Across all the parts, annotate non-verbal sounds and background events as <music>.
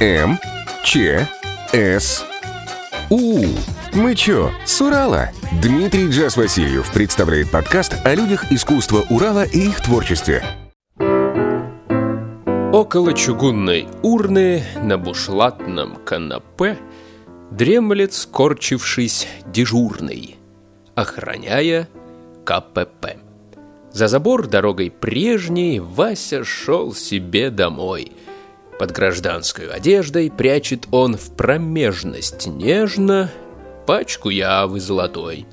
М, Ч, С, У. Мы чё, с Урала? Дмитрий Джаз Васильев представляет подкаст о людях искусства Урала и их творчестве. Около чугунной урны на бушлатном канапе дремлет скорчившись дежурный, охраняя КПП. За забор дорогой прежней Вася шел себе домой. Под гражданской одеждой прячет он в промежность нежно пачку явы золотой.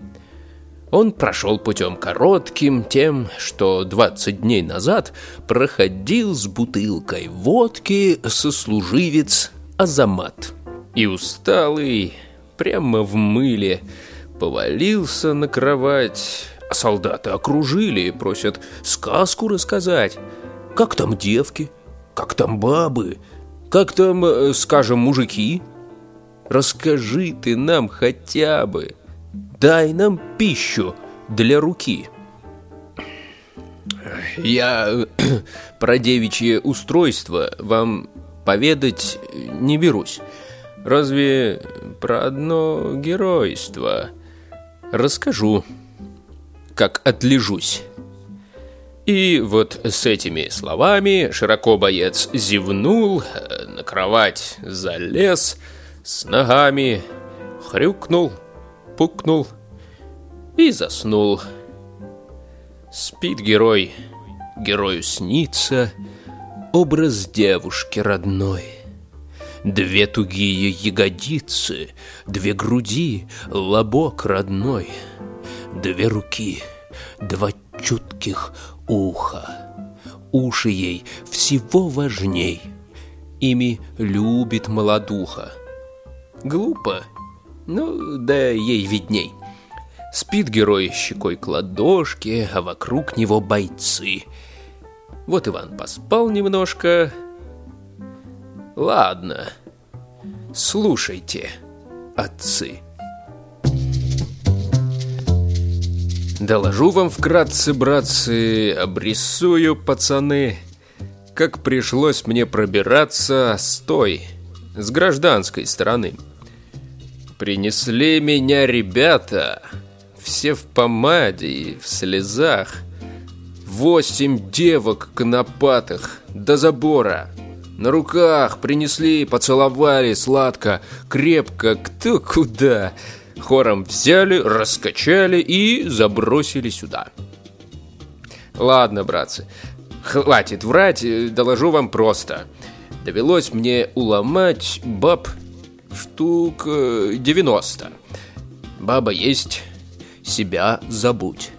Он прошел путем коротким, тем, что 20 дней назад проходил с бутылкой водки сослуживец Азамат. И усталый, прямо в мыле, повалился на кровать, а солдаты окружили и просят сказку рассказать. Как там девки? Как там бабы? Как там, э, скажем, мужики? Расскажи ты нам хотя бы. Дай нам пищу для руки. Я э, <clears throat> про девичье устройство вам поведать не берусь. Разве про одно геройство расскажу как отлежусь. И вот с этими словами широко боец зевнул, на кровать залез, с ногами хрюкнул, пукнул и заснул. Спит герой, герою снится образ девушки родной. Две тугие ягодицы, две груди, лобок родной — две руки, два чутких уха. Уши ей всего важней, ими любит молодуха. Глупо, ну да ей видней. Спит герой щекой к ладошке, а вокруг него бойцы. Вот Иван поспал немножко. Ладно, слушайте, отцы. Доложу вам вкратце, братцы, обрисую, пацаны, как пришлось мне пробираться с той, с гражданской стороны. Принесли меня ребята, все в помаде и в слезах. Восемь девок конопатых до забора. На руках принесли, поцеловали сладко, крепко, кто куда. Хором взяли, раскачали и забросили сюда. Ладно, братцы, хватит врать, доложу вам просто. Довелось мне уломать баб штук 90. Баба есть, себя забудь.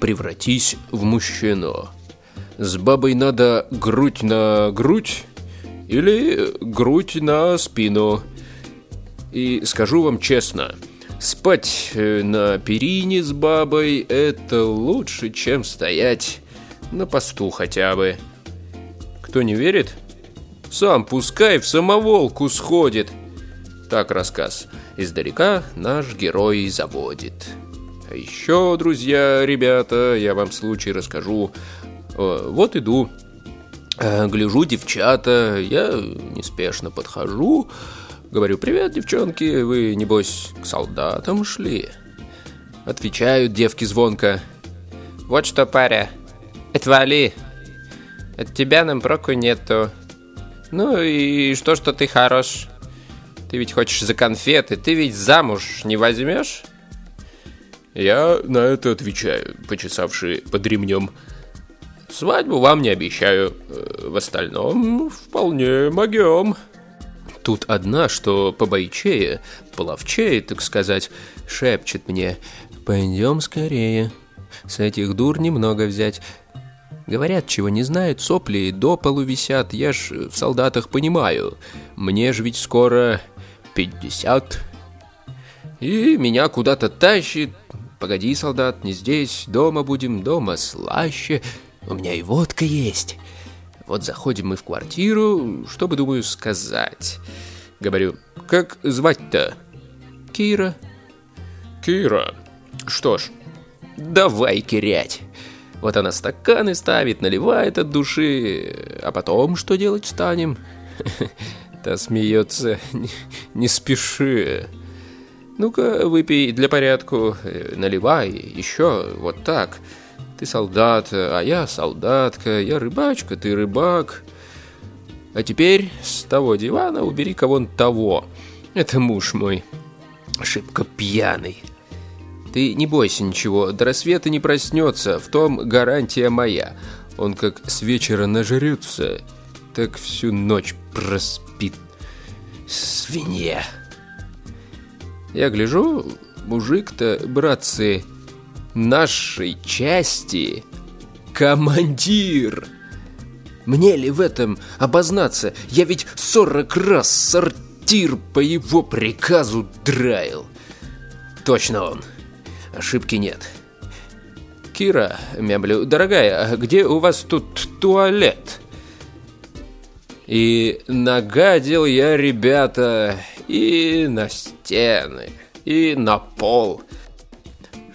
Превратись в мужчину. С бабой надо грудь на грудь или грудь на спину. И скажу вам честно – Спать э, на перине с бабой – это лучше, чем стоять на посту хотя бы. Кто не верит? Сам пускай в самоволку сходит. Так рассказ. Издалека наш герой заводит. А еще, друзья, ребята, я вам случай расскажу. Э, вот иду, э, гляжу девчата, я неспешно подхожу, Говорю, привет, девчонки, вы, небось, к солдатам шли? Отвечают девки звонко. Вот что, паря, отвали. От тебя нам проку нету. Ну и что, что ты хорош? Ты ведь хочешь за конфеты, ты ведь замуж не возьмешь? Я на это отвечаю, почесавший под ремнем. Свадьбу вам не обещаю. Э, в остальном вполне могем. Тут одна, что побойчее, половчее, так сказать, шепчет мне «Пойдем скорее, с этих дур немного взять». Говорят, чего не знают, сопли до полу висят, я ж в солдатах понимаю. Мне ж ведь скоро пятьдесят. И меня куда-то тащит. Погоди, солдат, не здесь, дома будем, дома слаще. У меня и водка есть. Вот заходим мы в квартиру, что бы, думаю, сказать. Говорю, как звать-то? Кира. Кира. Что ж, давай кирять. Вот она стаканы ставит, наливает от души. А потом что делать станем? <laughs> Та смеется, <laughs> не, не спеши. Ну-ка, выпей для порядку, наливай, еще, вот так. Ты солдат, а я солдатка, я рыбачка, ты рыбак. А теперь с того дивана убери-ка вон того. Это муж мой, шибко пьяный. Ты не бойся ничего, до рассвета не проснется, в том гарантия моя. Он как с вечера нажрется, так всю ночь проспит. Свинья. Я гляжу, мужик-то, братцы, нашей части командир. Мне ли в этом обознаться? Я ведь сорок раз сортир по его приказу драил. Точно он. Ошибки нет. Кира, мямлю, дорогая, а где у вас тут туалет? И нагадил я, ребята, и на стены, и на пол,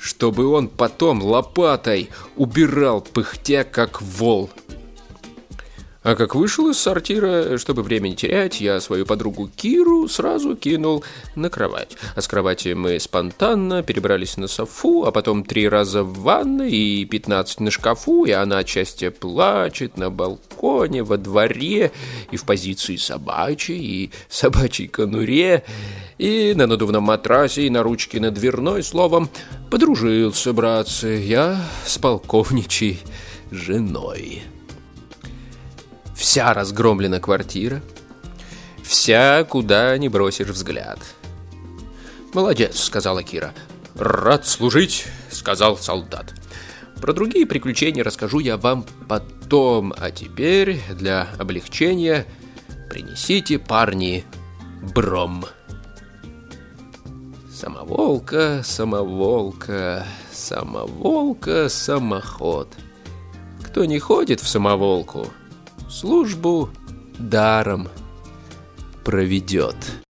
чтобы он потом лопатой убирал пыхтя, как вол. А как вышел из сортира, чтобы время не терять, я свою подругу Киру сразу кинул на кровать. А с кровати мы спонтанно перебрались на софу, а потом три раза в ванной и пятнадцать на шкафу, и она отчасти плачет на балконе, во дворе, и в позиции собачьей, и собачьей конуре, и на надувном матрасе, и на ручке на дверной, словом, подружился, братцы, я с полковничей женой. Вся разгромлена квартира. Вся, куда не бросишь взгляд. «Молодец», — сказала Кира. «Рад служить», — сказал солдат. Про другие приключения расскажу я вам потом, а теперь для облегчения принесите, парни, бром. Самоволка, самоволка, самоволка, самоход. Кто не ходит в самоволку — службу даром проведет.